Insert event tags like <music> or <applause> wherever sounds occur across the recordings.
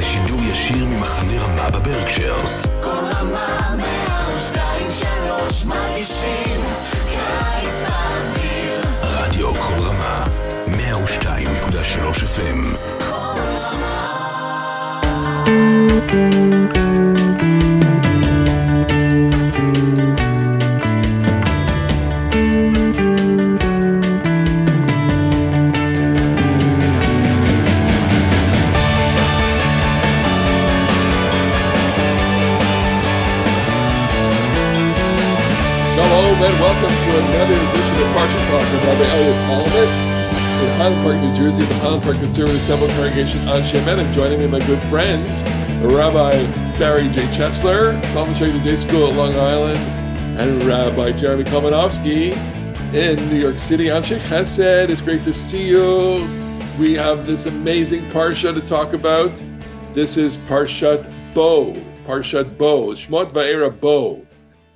לשידור ישיר ממחנה רמה בברקשיירס. כל רמה מהשתיים שלוש מרגישים קיץ באוויר רדיו כל רמה, 102.3 FM. כל רמה welcome to another edition of Parsha Talk with Rabbi Elliot Malomet in Highland Park, New Jersey, the Highland Park Conservative Temple Congregation Anshe Emeth. And joining me, my good friends, Rabbi Barry J. Chesler, Solomon Schechter School at Long Island, and Rabbi Jeremy Kalmanofsky in New York City. Ansche Chesed, it's great to see you. We have this amazing Parsha to talk about. This is Parshat Bo, Parshat Bo, Shmot Va'era Bo.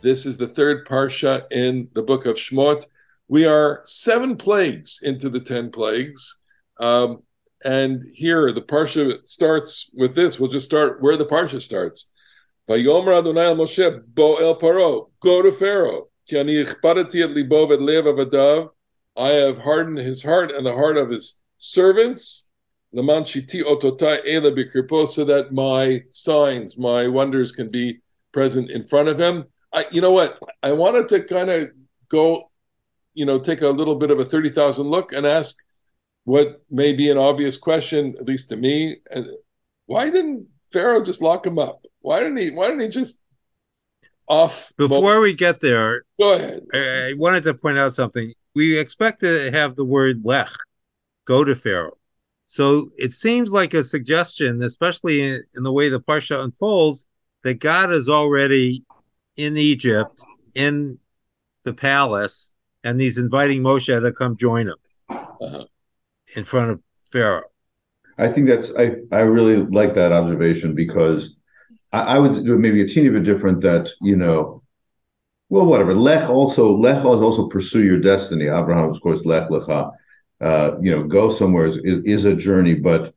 This is the third parsha in the book of Shmot. We are seven plagues into the ten plagues. Um, and here the parsha starts with this. We'll just start where the parsha starts. Vayomer Adonai el Moshe, bo el paro, go to Pharaoh. Ki ani ichpadati et libo avadav. I have hardened his heart and the heart of his servants. Laman shiti ototai ela so that my signs, my wonders can be present in front of him. I, you know what? I wanted to kind of go, you know, take a little bit of a 30,000 look and ask what may be an obvious question, at least to me. Why didn't Pharaoh just lock him up? Why didn't he, why didn't he just off? Before we get there, go ahead. I I wanted to point out something. We expect to have the word lech, go to Pharaoh. So it seems like a suggestion, especially in, in the way the Parsha unfolds, that God is already in Egypt, in the palace, and he's inviting Moshe to come join him Uh-huh. in front of Pharaoh. I think that's I I really like that observation because I, I would do maybe a teeny bit different that you know well whatever lech also lech is also pursue your destiny Abraham of course lech lecha uh, you know go somewhere is, is, is a journey but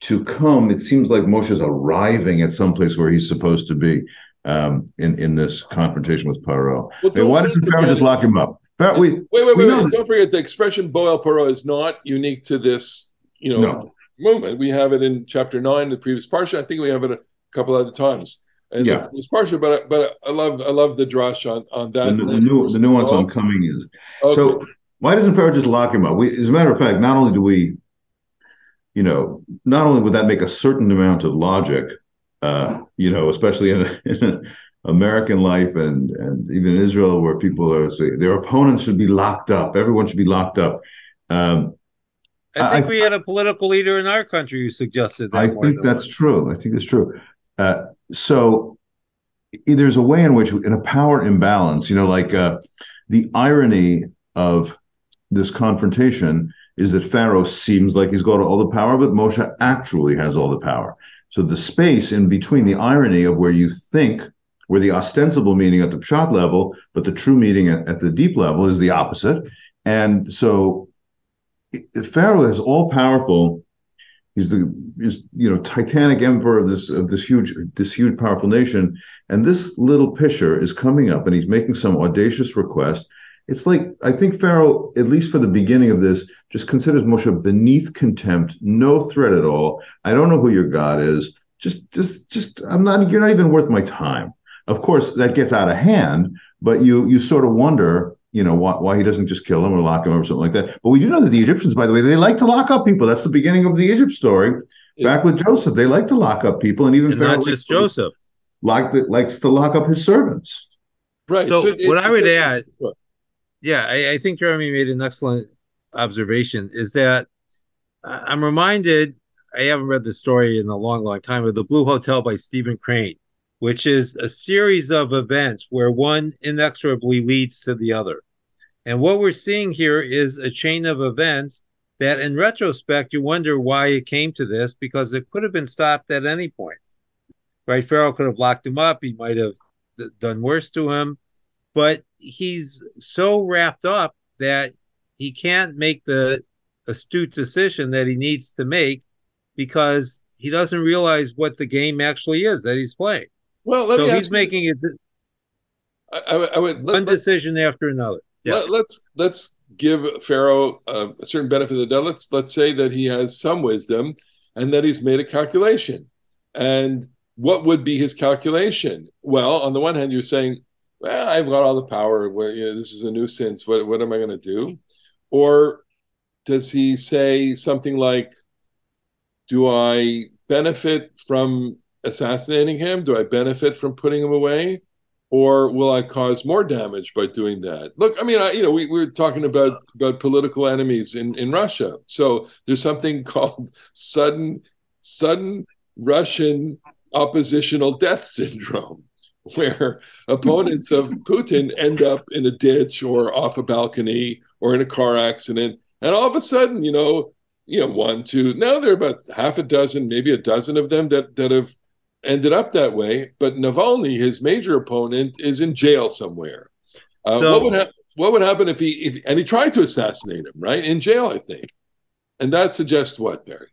to come it seems like Moshe is arriving at some place where he's supposed to be um, in in this confrontation with Paro. Well, why doesn't forget- just lock him up? Pharaoh, we, Wait, wait, we wait, know wait. that- Don't forget the expression Boel Paro is not unique to this, you know, No. movement. We have it in chapter nine, the previous parsha. I think we have it a couple other times. And Yeah. the partial, but but I love I love the drush on on that. the, the, nu- the nuance Oh, on coming is okay. So why doesn't Pharaoh just lock him up? We, as a matter of fact, not only do we, you know, not only would that make a certain amount of logic, uh, you know, especially in, <laughs> in American life and and even in Israel, where people are their opponents should be locked up. Everyone should be locked up. Um, I I- think we had a political leader in our country who suggested that. I think that's once. true. I think it's true. Uh, so there's a way in which, in a power imbalance, you know, like uh, the irony of this confrontation is that Pharaoh seems like he's got all the power, but Moshe actually has all the power. So the space in between the irony of where you think, where the ostensible meaning at the pshat level, but the true meaning at, at the deep level is the opposite. And so Pharaoh is all powerful. He's the you know titanic emperor of this of this huge this huge powerful nation, and this little pisher is coming up and he's making some audacious request. It's like I think Pharaoh, at least for the beginning of this, just considers Moshe beneath contempt, no threat at all. I don't know who your God is. Just just just I'm not you're not even worth my time. Of course, that gets out of hand, but you you sort of wonder, you know, why, why he doesn't just kill him or lock him up or something like that. But we do know that the Egyptians, by the way, they like to lock up people. That's the beginning of the Egypt story. Back with Joseph, they like to lock up people, and even And Pharaoh not just Joseph. liked likes to lock up his servants. right. so it- what I would it- add- Yeah, I, I think Jeremy made an excellent observation. Is that I'm reminded. I haven't read the story in a long, long time of the Blue Hotel by Stephen Crane, which is a series of events where one inexorably leads to the other. And what we're seeing here is a chain of events that, in retrospect, you wonder why it came to this because it could have been stopped at any point. Right? Pharaoh could have locked him up. He might have done worse to him but he's so wrapped up that he can't make the astute decision that he needs to make because he doesn't realize what the game actually is that he's playing. Well, let so me he's ask making it I, I, I would one let, let, decision after another. Yeah. let, let's let's give Pharaoh uh, a certain benefit of the doubt. Let's let's say that he has some wisdom and that he's made a calculation. And what would be his calculation? Well, on the one hand, you're saying, "Well, I've got all the power. Well, you know, this is a nuisance. What what am I going to do?" Or does he say something like, "Do I benefit from assassinating him? Do I benefit from putting him away?" Or will I cause more damage by doing that? Look, I mean, I, you know, we, we were talking about about political enemies in, in Russia. So there's something <laughs> called sudden sudden Russian oppositional death syndrome, <laughs> where opponents of Putin end up in a ditch or off a balcony or in a car accident, and all of a sudden, you know, you know, one, two. Now there are about half a dozen, maybe a dozen of them that that have ended up that way. But Navalny, his major opponent, is in jail somewhere. Uh, So- what would ha- what would happen if he if and he tried to assassinate him? Right in jail, I think. And that suggests what, Barry?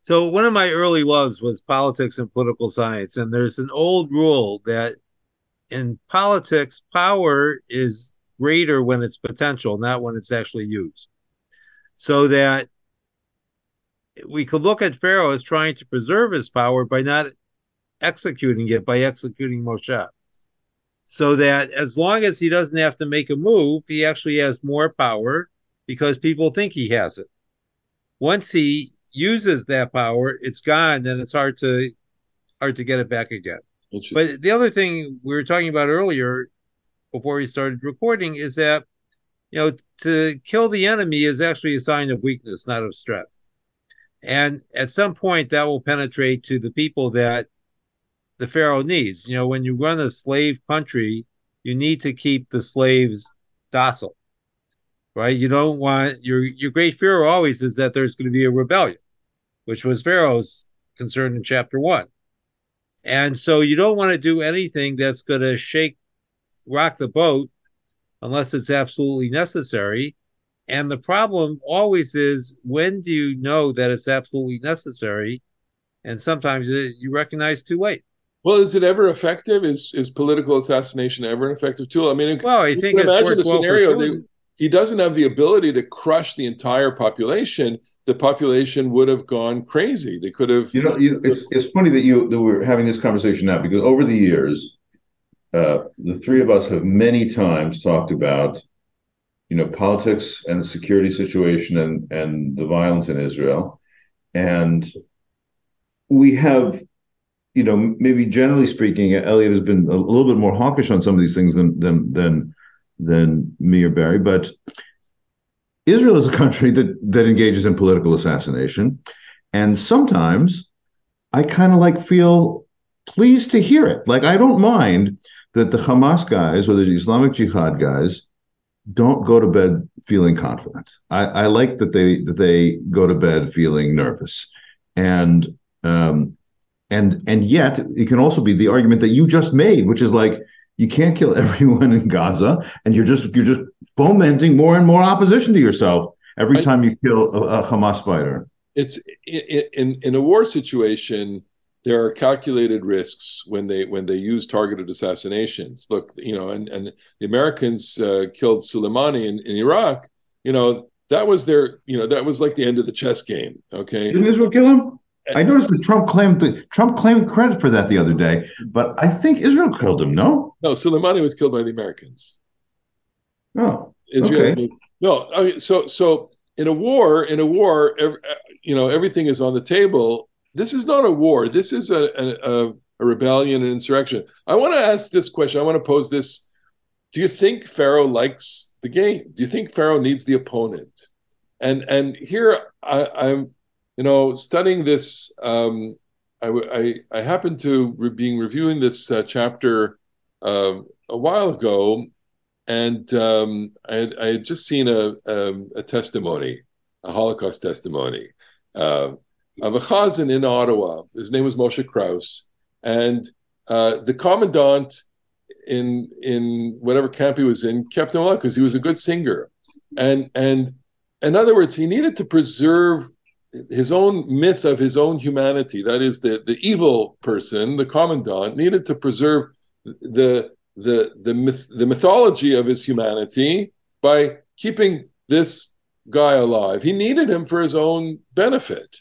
So one of my early loves was politics and political science, and there's an old rule that in politics, power is greater when it's potential, not when it's actually used. So that we could look at Pharaoh as trying to preserve his power by not executing it, by executing Moshe. So that as long as he doesn't have to make a move, he actually has more power because people think he has it. Once he uses that power, it's gone, then it's hard to hard to get it back again. But the other thing we were talking about earlier, before we started recording, is that you know to kill the enemy is actually a sign of weakness, not of strength. And at some point, that will penetrate to the people that the pharaoh needs. You know, when you run a slave country, you need to keep the slaves docile, right? You don't want your your great fear always is that there's going to be a rebellion, which was Pharaoh's concern in chapter one. And so you don't want to do anything that's going to shake, rock the boat unless it's absolutely necessary. And the problem always is when do you know that it's absolutely necessary? And sometimes it, you recognize too late. Well, is it ever effective? Is is political assassination ever an effective tool? I mean, Well, I you think imagine a well scenario. They, he doesn't have the ability to crush the entire population. The population would have gone crazy. They could have. You know, you, it's it's funny that you that we're having this conversation now because over the years, uh, the three of us have many times talked about, you know, politics and the security situation and and the violence in Israel, and we have, you know, maybe generally speaking, Elliot has been a little bit more hawkish on some of these things than than than than me or Barry, but Israel is a country that that engages in political assassination, and sometimes I kind of like feel pleased to hear it. Like I don't mind that the Hamas guys or the Islamic Jihad guys don't go to bed feeling confident. I, I like that they that they go to bed feeling nervous, and um, and and yet it can also be the argument that you just made, which is like you can't kill <laughs> everyone in Gaza, and you're just you're just fomenting more and more opposition to yourself every I- time you kill a, a Hamas fighter. it's i- in in a war situation there are calculated risks when they when they use targeted assassinations look you know and and the americans uh, killed soleimani in, in iraq you know that was their you know that was like the end of the chess game okay Didn't Israel kill him? I noticed that Trump claimed the Trump claimed credit for that the other day, but I think Israel killed him. No, no soleimani was killed by the americans no. Israel. Okay. No, I mean, so so in a war, in a war, ev- you know, everything is on the table. This is not a war. This is a a, a rebellion, an insurrection. I want to ask this question. I want to pose this. Do you think Pharaoh likes the game? Do you think Pharaoh needs the opponent? And and here I, I'm, you know, studying this. Um, I I, I happened to re- being reviewing this uh, chapter uh, a while ago, and um, I, had, I had just seen a, um, a testimony, a Holocaust testimony uh, of a chazan in Ottawa. His name was Moshe Kraus, and uh, the commandant in in whatever camp he was in kept him on because he was a good singer, and and in other words, he needed to preserve his own myth of his own humanity, that is the, the evil person, the commandant, needed to preserve the the the myth, the mythology of his humanity by keeping this guy alive. He needed him for his own benefit.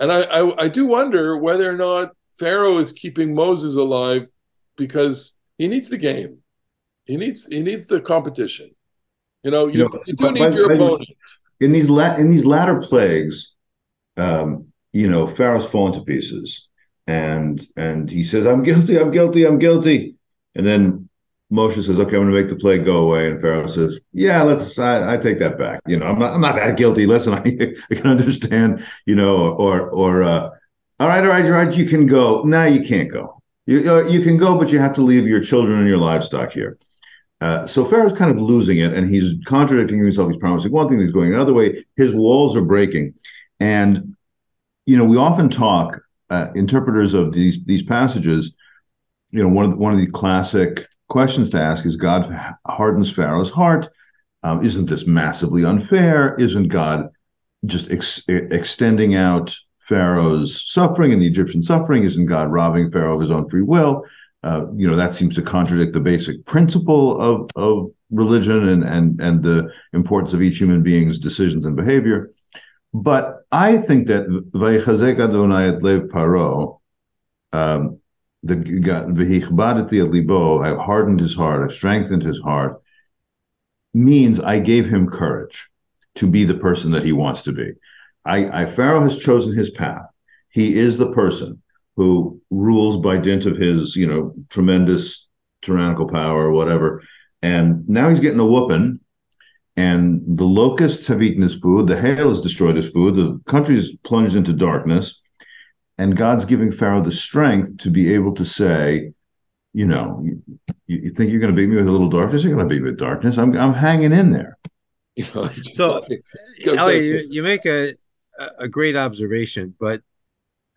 And I, I, I do wonder whether or not Pharaoh is keeping Moses alive because he needs the game. He needs he needs the competition. You know, you, you, know, you do need your opponent. In these la- in these latter plagues, um, you know, Pharaoh's fallen to pieces, and and he says, "I'm guilty, I'm guilty, I'm guilty," and then Moshe says, "Okay, I'm going to make the plague go away," and Pharaoh says, "Yeah, let's. I, I, take that back. You know, I'm not. I'm not that guilty. Listen, <laughs> I, I can understand. You know, or or uh, all right, all right, all right. You can go. Now you can't go. You uh, you can go, but you have to leave your children and your livestock here." Uh, so Pharaoh's kind of losing it, and he's contradicting himself. He's promising one thing, he's going another way. His walls are breaking, and you know we often talk uh, interpreters of these these passages. You know, one of the, one of the classic questions to ask is: God hardens Pharaoh's heart. Um, isn't this massively unfair? Isn't God just ex- extending out Pharaoh's suffering and the Egyptian suffering? Isn't God robbing Pharaoh of his own free will? Uh, you know that seems to contradict the basic principle of of religion and and and the importance of each human being's decisions and behavior. But I think that Vaychazek et lev paro, um, the libo, I've hardened his heart, I've strengthened his heart, means I gave him courage to be the person that he wants to be. I, I Pharaoh has chosen his path. He is the person who rules by dint of his, you know, tremendous tyrannical power or whatever. And now he's getting a whooping. And the locusts have eaten his food. The hail has destroyed his food. The country's plunged into darkness. And God's giving Pharaoh the strength to be able to say, you know, you, you think you're going to beat me with a little darkness? You're going to beat me with darkness. I'm, I'm hanging in there. <laughs> so, Ellie, you, you make a, a great observation, but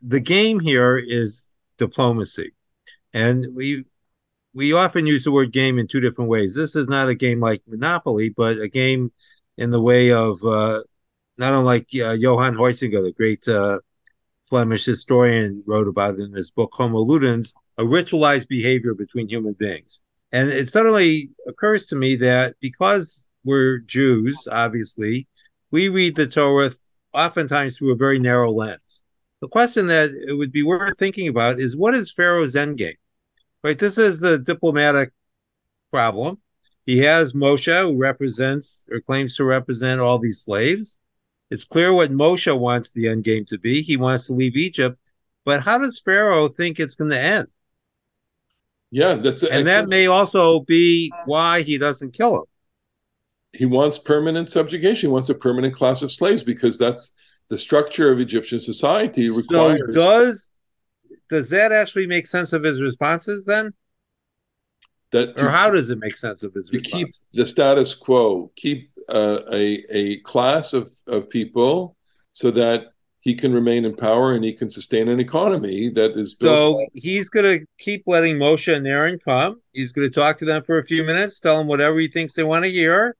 the game here is diplomacy, and we we often use the word game in two different ways. This is not a game like Monopoly, but a game in the way of uh, not unlike uh, Johan Huizinga, the great uh, Flemish historian, wrote about in his book Homo Ludens, a ritualized behavior between human beings. And it suddenly occurs to me that because we're Jews, obviously, we read the Torah oftentimes through a very narrow lens the question that it would be worth thinking about is what is Pharaoh's endgame? Right, this is a diplomatic problem. He has Moshe, who represents or claims to represent all these slaves. It's clear what Moshe wants the end game to be. He wants to leave Egypt, but how does Pharaoh think it's going to end? Yeah, that's and that may also be why he doesn't kill him. He wants permanent subjugation. He wants a permanent class of slaves because that's the structure of Egyptian society requires. So does does that actually make sense of his responses then? That or how does it make sense of his responses? Keep the status quo, keep uh, a a class of of people so that he can remain in power and he can sustain an economy that is built. So he's going to keep letting Moshe and Aaron come. He's going to talk to them for a few minutes, tell them whatever he thinks they want to hear,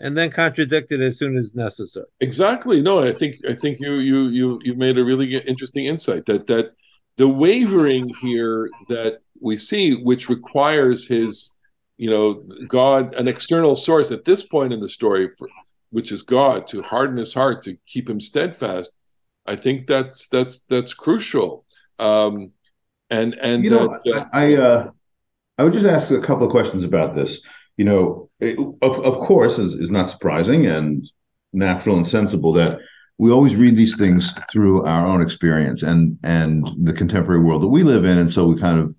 and then contradict it as soon as necessary. Exactly. No, I think I think you you you you made a really interesting insight that that the wavering here that we see, which requires his, you know, God, an external source at this point in the story, for, which is God, to harden his heart to keep him steadfast. I think that's that's that's crucial. Um, and and you know, uh, I uh, I would just ask a couple of questions about this you know, it, of, of course, is, is not surprising and natural and sensible that we always read these things through our own experience and and the contemporary world that we live in, and so we kind of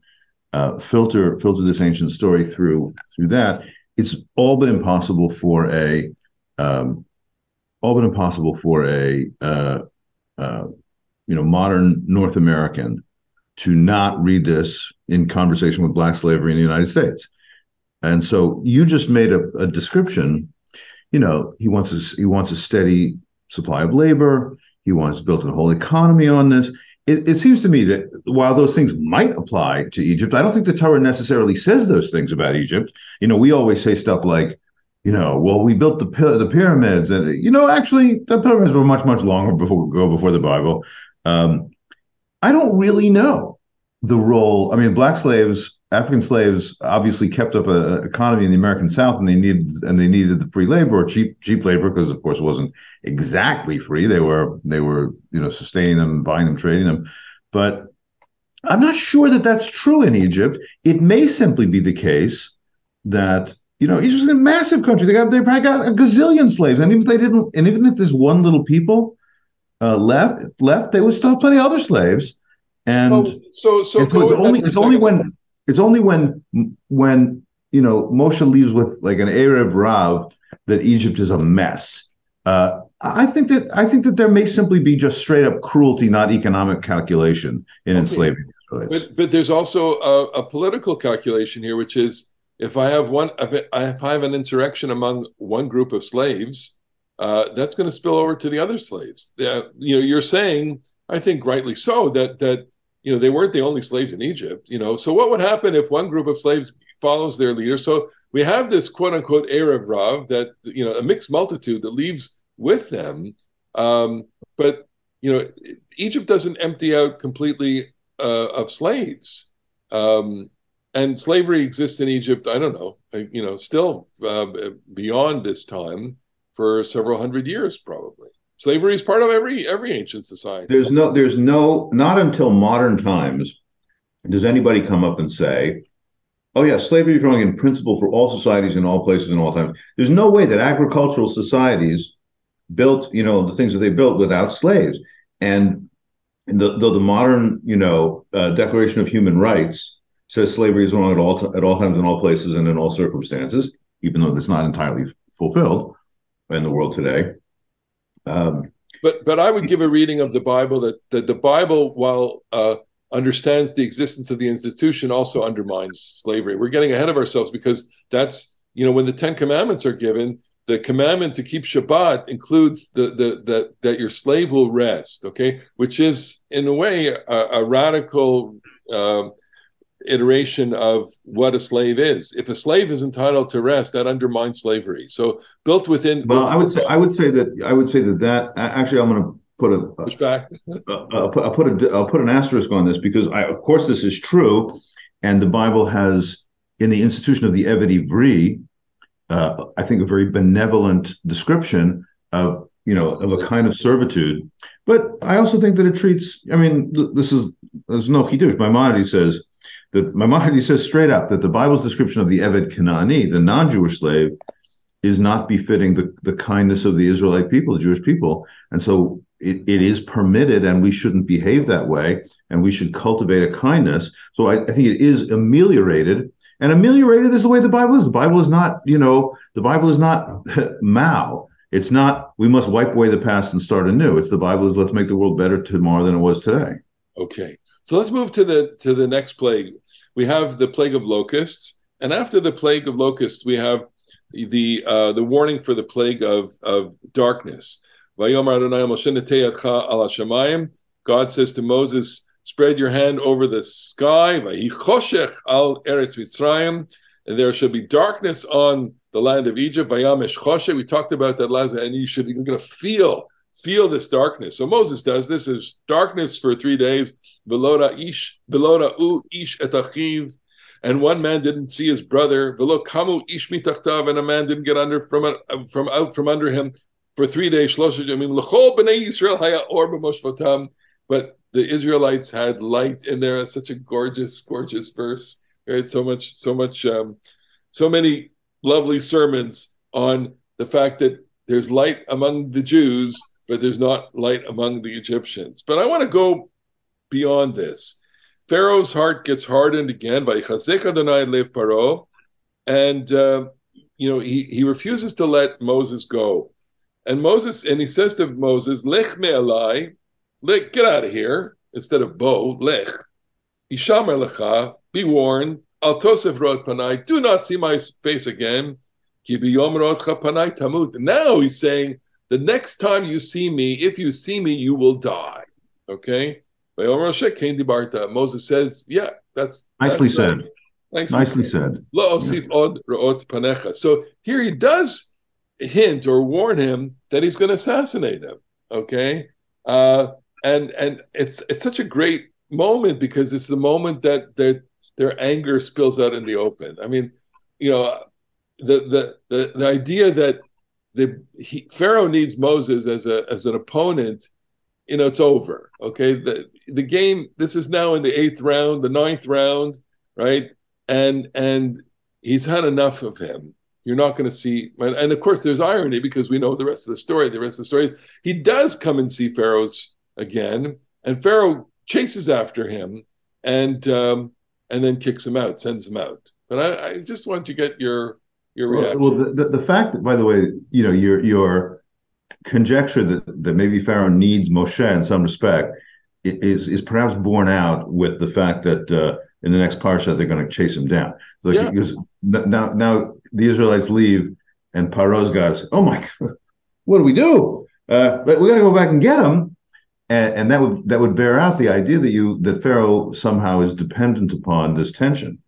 uh, filter filter this ancient story through through that. It's all but impossible for a um, all but impossible for a uh, uh, you know modern North American to not read this in conversation with black slavery in the United States. And so you just made a, a description. You know, he wants a, he wants a steady supply of labor. He wants built a whole economy on this. It, it, seems to me that while those things might apply to Egypt, I don't think the Torah necessarily says those things about Egypt. You know, we always say stuff like, you know, well, we built the the pyramids, and you know, actually, the pyramids were much much longer before go before the Bible. Um, I don't really know the role. I mean, black slaves, African slaves, obviously kept up an economy in the American South, and they needed and they needed the free labor or cheap cheap labor because, of course, it wasn't exactly free. They were they were you know sustaining them, buying them, trading them, but I'm not sure that that's true in Egypt. It may simply be the case that you know, Egypt's a massive country. They got they probably got a gazillion slaves, and even if they didn't, and even if there's one little people uh, left, left, they would still have plenty of other slaves. And Oh, so so, it's only it's only when it's only when when you know Moshe leaves with like an erev rav that Egypt is a mess. Uh, I think that I think that there may simply be just straight up cruelty, not economic calculation in Okay. enslaving Israelites. But but there's also a, a political calculation here, which is if I have one if I if I have an insurrection among one group of slaves, uh, that's going to spill over to the other slaves. Uh, you know, you're saying, I think rightly so, that that you know they weren't the only slaves in Egypt. You know, so what would happen if one group of slaves follows their leader? So we have this quote unquote erev rav that you know a mixed multitude that leaves with them, um, but you know Egypt doesn't empty out completely uh, of slaves. Um, and slavery exists in Egypt. I don't know, you know, still uh, beyond this time for several hundred years, probably. Slavery is part of every every ancient society. There's no, there's no, not until modern times does anybody come up and say, oh, yeah, slavery is wrong in principle for all societies in all places in all times. There's no way that agricultural societies built, you know, the things that they built without slaves. And the, though the modern, you know, uh, Declaration of Human Rights says slavery is wrong at all, t- at all times, in all places, and in all circumstances, even though that's not entirely fulfilled in the world today. Um, But but I would give a reading of the Bible that that the Bible, while uh, understands the existence of the institution, also undermines slavery. We're getting ahead of ourselves because that's you know when the Ten Commandments are given, the commandment to keep Shabbat includes the the that that your slave will rest. Okay, which is in a way a, a radical. um iteration of what a slave is. If a slave is entitled to rest, that undermines slavery. So built within Well, I would say I would say that I would say that that actually I'm going to put a, push back. a put- I'll put a I'll put an asterisk on this because I of course this is true, and the Bible has in the institution of the Eved Ivri, uh, I think a very benevolent description of you know of a kind of servitude. But I also think that it treats. I mean, th- this is there's no chidush. Maimonides says that Maimonides says straight up that the Bible's description of the Eved Kanani, the non-Jewish slave, is not befitting the, the kindness of the Israelite people, the Jewish people. And so it, it is permitted, and we shouldn't behave that way, and we should cultivate a kindness. So I, I think it is ameliorated, and ameliorated is the way the Bible is. The Bible is not, you know, the Bible is not <laughs> Mao. It's not we must wipe away the past and start anew. It's the Bible is let's make the world better tomorrow than it was today. Okay, so let's move to the to the next plague. We have the plague of locusts, and after the plague of locusts, we have the uh, the warning for the plague of of darkness. God says to Moses, "Spread your hand over the sky." And there shall be darkness on the land of Egypt. We talked about that last, and you should you're going to feel feel this darkness. So Moses does this is darkness for three days. Velora ish, velora u ish and one man didn't see his brother. Ish mitachtav, and a man didn't get under from from out from under him for three days. Shlosha yamim l'chol b'nei Yisrael or. But the Israelites had light in there. It's such a gorgeous, gorgeous verse. Right? So much, so much, um, so many lovely sermons on the fact that there's light among the Jews, but there's not light among the Egyptians. But I want to go beyond this. Pharaoh's heart gets hardened again by Chazek Adonai Lev Paro, and uh, you know he he refuses to let Moses go. And Moses and he says to Moses, "Lech me'alai, lech, get out of here." Instead of bo, lech, ishamer lecha, be warned. Al tosef rot panai, do not see my face again. Ki rotcha panai tamut. Now he's saying, the next time you see me, if you see me, you will die. Okay. Moses says, "Yeah, that's Nicely that's said. right. Nicely said. Lo osif od re'ot panecha. So here he does hint or warn him that he's going to assassinate him. Okay, uh, and and it's it's such a great moment because it's the moment that their their anger spills out in the open. I mean, you know, the the the, the idea that the he, Pharaoh needs Moses as a as an opponent, you know, it's over. Okay, the the game. This is now in the eighth round, the ninth round, right? And and he's had enough of him. You're not going to see, and of course, there's irony because we know the rest of the story. The rest of the story, he does come and see Pharaoh's again, and Pharaoh chases after him, and um, and then kicks him out, sends him out. But I, I just want to get your your reaction. Well, well the, the, the fact that, by the way, you know, your your conjecture that that maybe Pharaoh needs Moshe in some respect is is perhaps borne out with the fact that uh, in the next parsha they're going to chase him down. So yeah. because now now the Israelites leave and Paro's guys, oh my, <laughs> God, what do we do? Uh, we got to go back and get him, and, and that would that would bear out the idea that you that Pharaoh somehow is dependent upon this tension.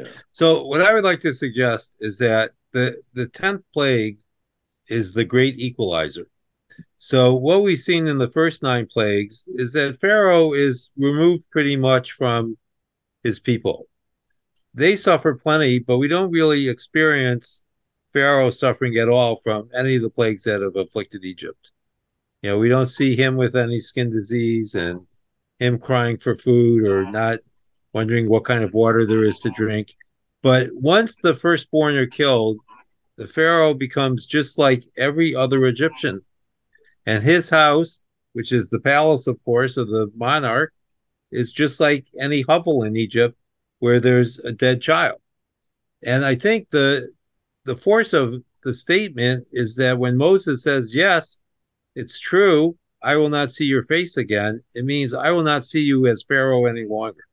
Yeah. So what I would like to suggest is that the the tenth plague is the great equalizer. So what we've seen in the first nine plagues is that Pharaoh is removed pretty much from his people. They suffer plenty, but we don't really experience Pharaoh suffering at all from any of the plagues that have afflicted Egypt. You know, we don't see him with any skin disease and him crying for food or mm-hmm. not wondering what kind of water there is to drink. But once the firstborn are killed, the Pharaoh becomes just like every other Egyptian. And his house, which is the palace, of course, of the monarch, is just like any hovel in Egypt where there's a dead child. And I think the the force of the statement is that when Moses says, Yes, it's true, I will not see your face again, it means I will not see you as Pharaoh any longer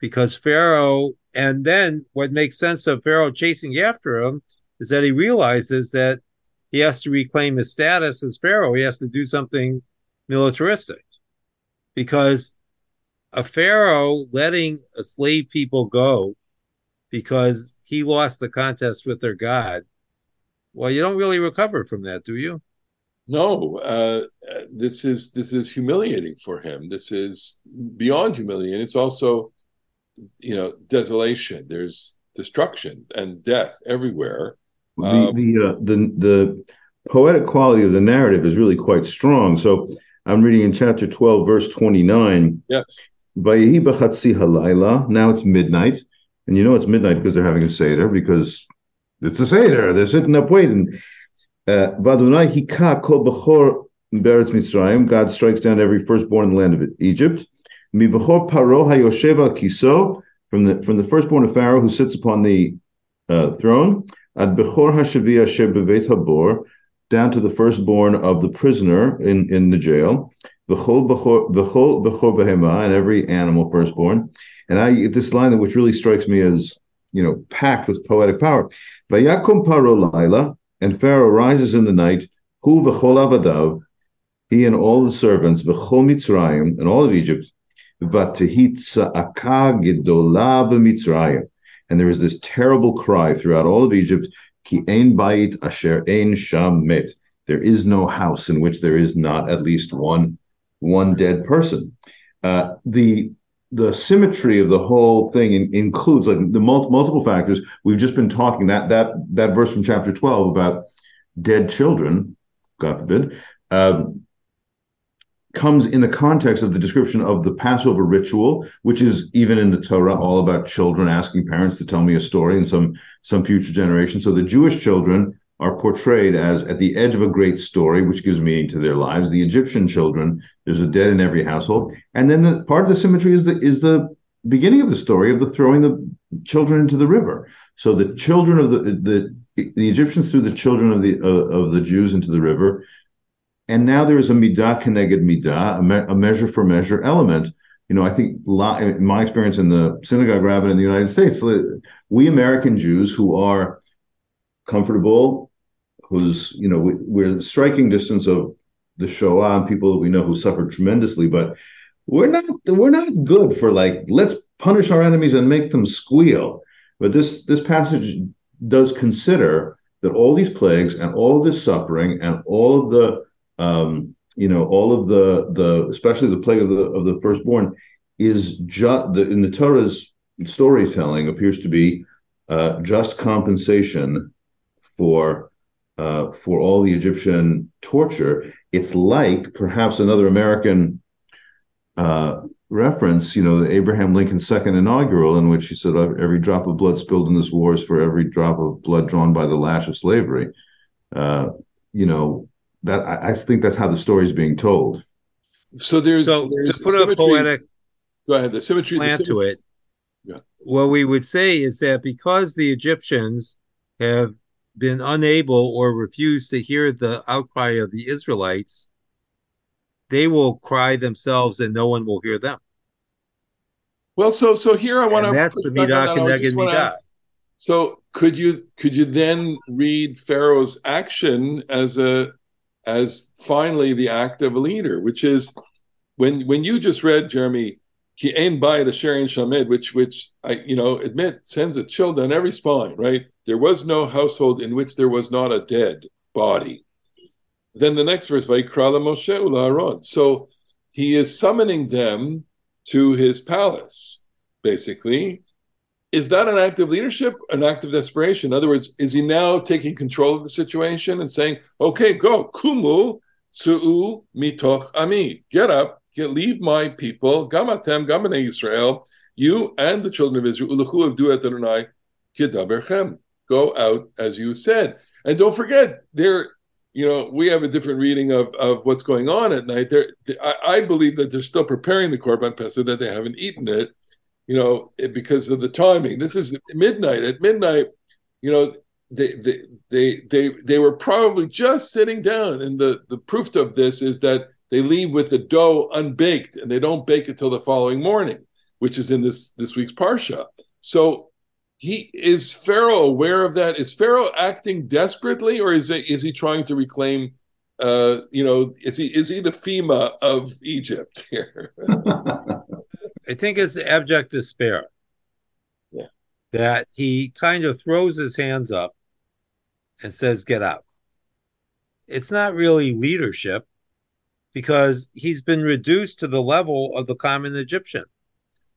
because Pharaoh, and then what makes sense of Pharaoh chasing after him is that he realizes that he has to reclaim his status as Pharaoh. He has to do something militaristic because a Pharaoh letting a slave people go because he lost the contest with their God. Well, you don't really recover from that, do you? No, uh, this is this is humiliating for him. This is beyond humiliating. It's also you know desolation. There's destruction and death everywhere. The um, the, uh, the the poetic quality of the narrative is really quite strong. So i'm reading in chapter 12 verse 29 yes. Now it's midnight. And you know it's midnight because they're having a seder because it's a seder. They're sitting up waiting. Uh, God strikes down every firstborn in the land of Egypt paro hayoshev kiso from the from the firstborn of Pharaoh who sits upon the uh, throne. Ad bechor hashavia shebevet habor down to the firstborn of the prisoner in in the jail. Bechol bechor bechol behema and every animal firstborn. And I this line which really strikes me as you know packed with poetic power. Vayakum paro laila and Pharaoh rises in the night. Hu v'chol avadav he and all the servants, v'chol Mitzrayim, and all of Egypt, and there is this terrible cry throughout all of Egypt, Ki ein bait asher ein sham. There is no house in which there is not at least one one dead person. Uh, the the symmetry of the whole thing in, includes like the mul- multiple factors. We've just been talking that that that verse from chapter twelve about dead children, God forbid. Um, comes in the context of the description of the Passover ritual, which is even in the Torah all about children asking parents to tell me a story in some some future generation. So the Jewish children are portrayed as at the edge of a great story, which gives meaning to their lives. The Egyptian children, there's a dead in every household, and then the part of the symmetry is the is the beginning of the story of the throwing the children into the river. So the children of the the the Egyptians threw the children of the uh, of the Jews into the river and now there is a midah keneged midah, a, me- a measure for measure element. You know, I think in my experience in the synagogue rabbin in the United States, we American Jews who are comfortable, who's you know we, are striking distance of the Shoah and people that we know who suffered tremendously, but we're not we're not good for like let's punish our enemies and make them squeal. But this this passage does consider that all these plagues and all this suffering and all of the um, you know all of the the especially the plague of the of the firstborn is just in the Torah's storytelling appears to be uh, just compensation for uh, for all the Egyptian torture. It's like perhaps another American uh, reference, you know, the Abraham Lincoln's second inaugural, in which he said, "Every drop of blood spilled in this war is for every drop of blood drawn by the lash of slavery." Uh, you know, that I, I, think that's how the story is being told. So there's, so there's to put a poetic go ahead the symmetry slant the symmetry, to it. Yeah. What we would say is that because the Egyptians have been unable or refused to hear the outcry of the Israelites, they will cry themselves and no one will hear them. Well, so so here I want to that's the midah keneged midah. So could you could you then read Pharaoh's action as a as finally the act of a leader, which is when when you just read Jeremy, he aimed by the Sharon Shamed, which which I you know admit sends a chill down every spine, right? There was no household in which there was not a dead body. Then the next verse, Vaikra Moshe Aaron. So he is summoning them to his palace, basically, is that an act of leadership, an act of desperation? In other words, is he now taking control of the situation and saying, "Okay, go, kumu su'u mitoch ami, get up, get leave my people, gamatem gamane Israel, you and the children of Israel, uluchu avdu Adonai kidaberchem, go out as you said, and don't forget there." You know, we have a different reading of, of what's going on at night. There, I, I believe that they're still preparing the korban pesach, that they haven't eaten it, you know, because of the timing. This is midnight. At midnight, you know, they they they they, they were probably just sitting down, and the the proof of this is that they leave with the dough unbaked, and they don't bake it till the following morning, which is in this this week's parsha. So. He is Pharaoh aware of that? Is Pharaoh acting desperately, or is it, is he trying to reclaim uh, you know, is he is he the FEMA of Egypt here? <laughs> I think it's abject despair. Yeah. That he kind of throws his hands up and says, get out. It's not really leadership because he's been reduced to the level of the common Egyptian.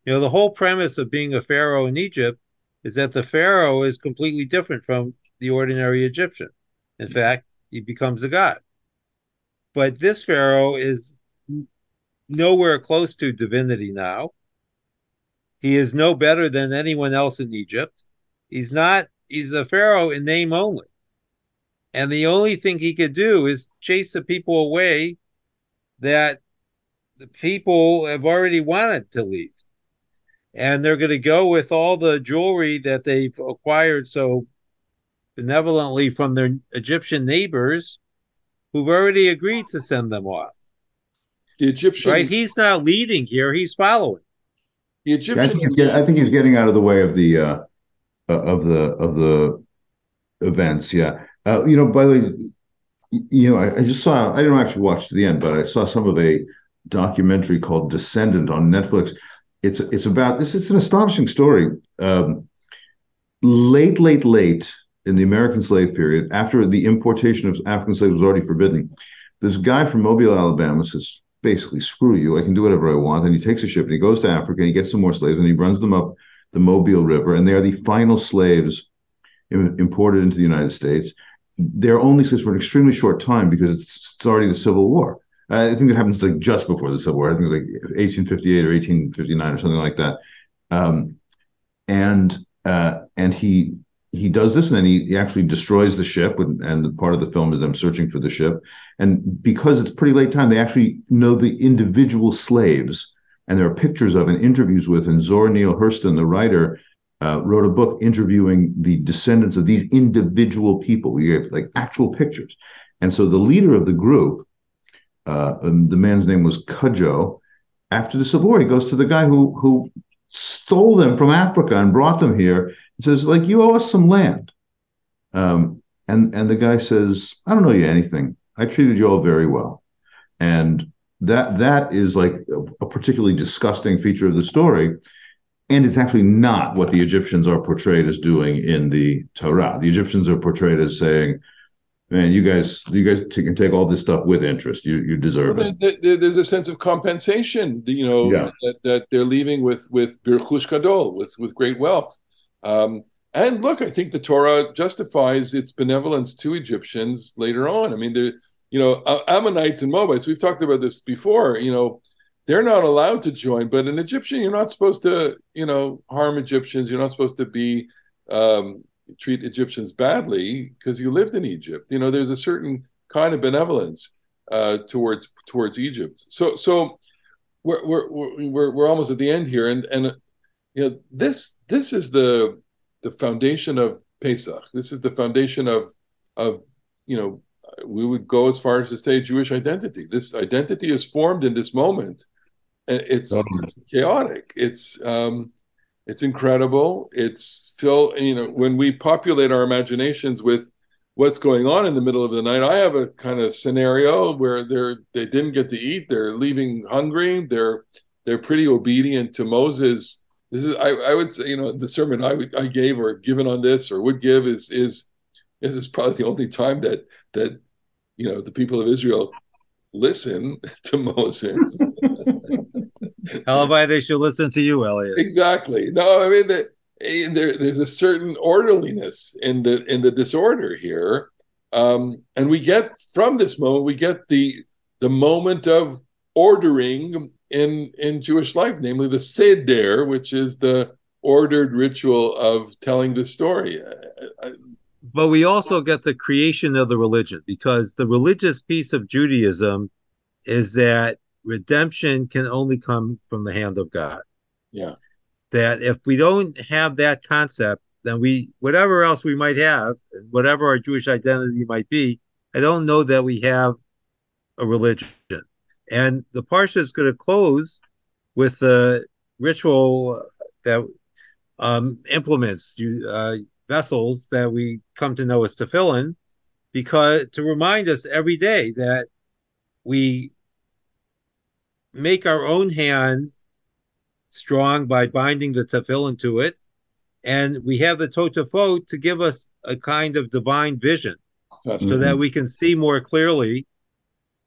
You know, the whole premise of being a pharaoh in Egypt is that the pharaoh is completely different from the ordinary Egyptian. In mm-hmm. fact, he becomes a god. But this pharaoh is nowhere close to divinity now. He is no better than anyone else in Egypt. He's not, he's a pharaoh in name only. And the only thing he could do is chase the people away that the people have already wanted to leave. And they're going to go with all the jewelry that they've acquired so benevolently from their Egyptian neighbors who've already agreed to send them off. The Egyptian. Right? He's not leading here, he's following. The Egyptian. I think, he's getting, I think he's getting out of the way of the uh, uh, of the of the events. Yeah, uh, you know. By the way, you know, I, I, just saw. I didn't actually watch to the end, but I saw some of a documentary called Descendant on Netflix. It's it's about this. It's an astonishing story. Um, late, late, late in the American slave period, after the importation of African slaves was already forbidden, this guy from Mobile, Alabama says, basically screw you. I can do whatever I want. And he takes a ship and he goes to Africa and he gets some more slaves and he runs them up the Mobile River. And they are the final slaves imported into the United States. They're only slaves for an extremely short time because it's starting the Civil War. I think it happens like just before the Civil War. I think like 1858 or 1859 or something like that. Um, and uh, and he he does this and then he, he actually destroys the ship and, and part of the film is them searching for the ship. And because it's pretty late time they actually know the individual slaves and there are pictures of and interviews with. And zora neale hurston the writer uh, wrote a book interviewing the descendants of these individual people. We have like actual pictures. And so the leader of the group uh, the man's name was Cudjoe after the civil war he goes to the guy who who stole them from africa and brought them here he says, like, you owe us some land. Um, and and the guy says, I don't owe you anything. I treated you all very well. And that that is like a, a particularly disgusting feature of the story. and it's actually not what the Egyptians are portrayed as doing in the Torah. The Egyptians are portrayed as saying, "Man, you guys, you guys t- can take all this stuff with interest. You you deserve Well, it." there- there- there's a sense of compensation, you know, Yeah. that, that they're leaving with with birchush gadol, with with great wealth. Um, and look, I think the Torah justifies its benevolence to Egyptians later on. I mean, there, you know, Ammonites and Moabites. We've talked about this before. You know, they're not allowed to join, but an Egyptian, you're not supposed to, you know, harm Egyptians. You're not supposed to be um, treat Egyptians badly because you lived in Egypt. You know, there's a certain kind of benevolence uh, towards towards Egypt. So so we're we're we're we're almost at the end here, and and you know this this is the the foundation of Pesach. This is the foundation of of you know we would go as far as to say Jewish identity. This identity is formed in this moment. It's, Totally. it's chaotic. It's um, it's incredible. It's Phil. You know, when we populate our imaginations with what's going on in the middle of the night, I have a kind of scenario where they're they didn't get to eat. They're leaving hungry. They're they're pretty obedient to Moses. This is I, I would say you know the sermon I would, I gave or given on this or would give is is this is probably the only time that that you know the people of Israel listen <laughs> to Moses. <laughs> Why they should listen to you, Elliot. Exactly. No, I mean that there, there's a certain orderliness in the in the disorder here, um, and we get from this moment we get the the moment of ordering in in Jewish life, namely the seder, which is the ordered ritual of telling the story. But we also get the creation of the religion because the religious piece of Judaism is that redemption can only come from the hand of God. Yeah. That if we don't have that concept, then we, whatever else we might have, whatever our Jewish identity might be, I don't know that we have a religion. And the Parsha is going to close with the ritual that um, implements you, uh, vessels that we come to know as tefillin, because to remind us every day that we make our own hand strong by binding the tefillin to it, and we have the totafot to give us a kind of divine vision. So that we can see more clearly,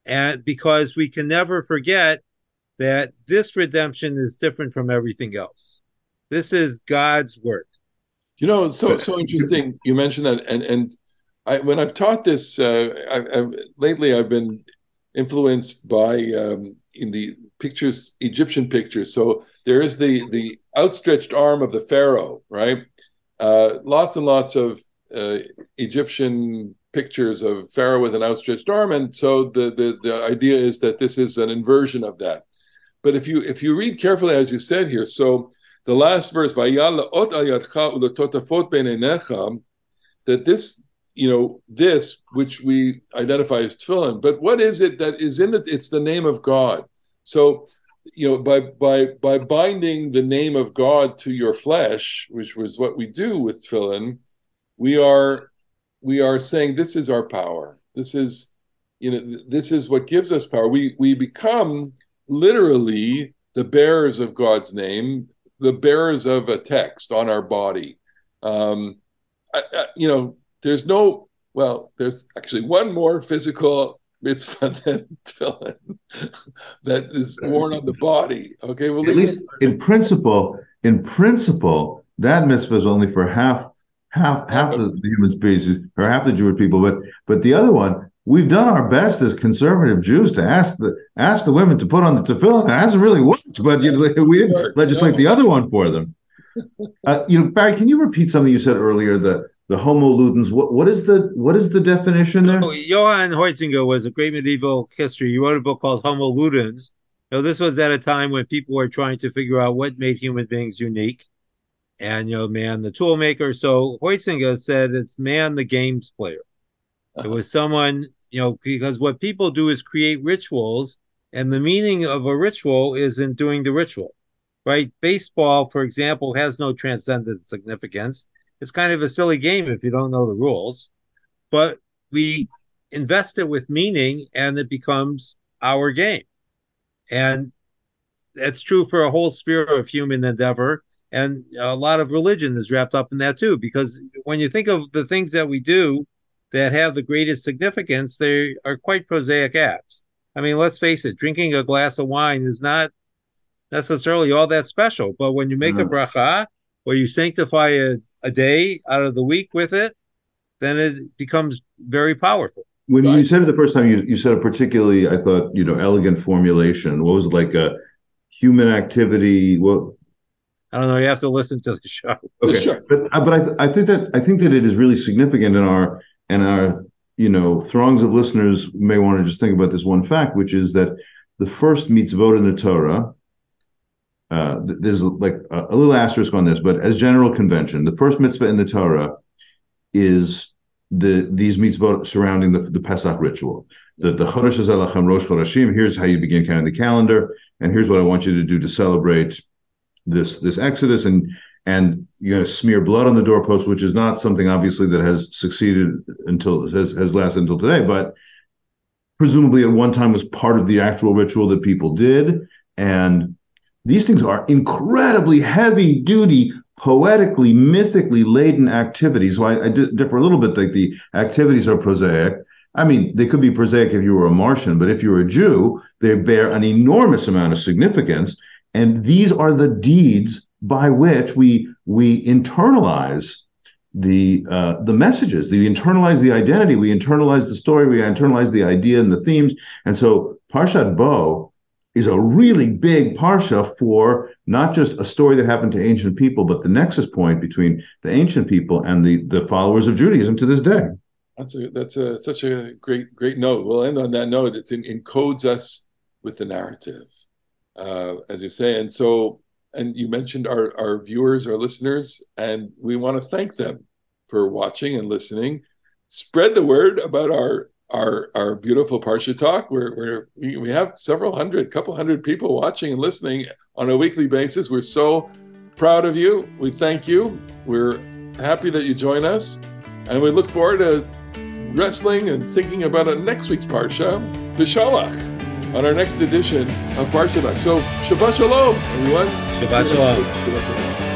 and because we can never forget that this redemption is different from everything else. This is God's work. You know, it's so so interesting. You mentioned that, and and I, when I've taught this, uh, I, I've, lately I've been influenced by um, in the pictures, Egyptian pictures. So there is the the outstretched arm of the pharaoh, right? Uh, lots and lots of uh, Egyptian pictures of pharaoh with an outstretched arm, and so the the the idea is that this is an inversion of that. But if you if you read carefully, as you said here, so the last verse, that this, you know, this which we identify as tefillin, but what is it that is in it? It's the name of God. So, you know, by by by binding the name of God to your flesh, which was what we do with tefillin, we are we are saying this is our power. This is, you know, this is what gives us power. We we become literally the bearers of God's name, the bearers of a text on our body. Um, I, I, you know, there's no well, there's actually one more physical mitzvah <laughs> than tefillin that is worn on the body. Okay, well, At least in principle, in principle, that mitzvah is only for half half half the, the human species or half the Jewish people. But but the other one, we've done our best as conservative Jews to ask the ask the women to put on the tefillin. It hasn't really worked, but you know, we didn't legislate No. the other one for them. <laughs> Uh, you know, Barry, can you repeat something you said earlier? The the Homo ludens. What what is the what is the definition there? Oh, Johan Huizinga was a great medieval history. He wrote a book called Homo Ludens. Know, this was at a time when people were trying to figure out what made human beings unique. And, you know, man, the tool maker. So Huizinga said it's man, the games player. It uh-huh. was someone, you know, because what people do is create rituals, and the meaning of a ritual is in doing the ritual, right? Baseball, for example, has no transcendent significance. It's kind of a silly game if you don't know the rules, but we invest it with meaning and it becomes our game. And that's true for a whole sphere of human endeavor. And a lot of religion is wrapped up in that too. Because when you think of the things that we do that have the greatest significance, they are quite prosaic acts. I mean, let's face it, drinking a glass of wine is not necessarily all that special. But when you make No. a mm-hmm. bracha or you sanctify a, a day out of the week with it, then it becomes very powerful. When you said it the first time, you, you said a particularly, I thought, you know, elegant formulation. What was it like a human activity? What? I don't know. You have to listen to the show. <laughs> Okay, Sure. but uh, but I, th- I think that I think that it is really significant in our and our you know throngs of listeners may want to just think about this one fact, which is that the first mitzvot in the Torah. Uh, th- there's like a, a little asterisk on this, but as general convention, the first mitzvah in the Torah is the these mitzvot surrounding the, the Pesach ritual. The the Chodesh Hazeh Rosh Chodeshim. Here's how you begin counting the calendar, and here's what I want you to do to celebrate this this Exodus, and and going to smear blood on the doorpost, which is not something obviously that has succeeded until has has lasted until today, but presumably at one time was part of the actual ritual that people did, and these things are incredibly heavy duty poetically mythically laden activities. So i, I di- differ a little bit like the activities are prosaic. I mean they could be prosaic if you were a martian but if you're a jew they bear an enormous amount of significance and these are the deeds by which we we internalize the uh, the messages we internalize the identity we internalize the story we internalize the idea and the themes and so parshat bo is a really big parsha for not just a story that happened to ancient people, but the nexus point between the ancient people and the the followers of Judaism to this day. That's a that's a such a great great note. We'll end on that note. It encodes us with the narrative, uh, as you say. And so, and you mentioned our our viewers, our listeners, and we want to thank them for watching and listening. Spread the word about our our our beautiful Parsha Talk. Where where we, have several hundred, couple hundred people watching and listening on a weekly basis. We're so proud of you. We thank you. We're happy that you join us, and we look forward to wrestling and thinking about it next week's Parsha, Beshalach, on our next edition of Parsha Talk. So Shabbat Shalom, everyone. Shabbat Shalom. Shabbat Shalom.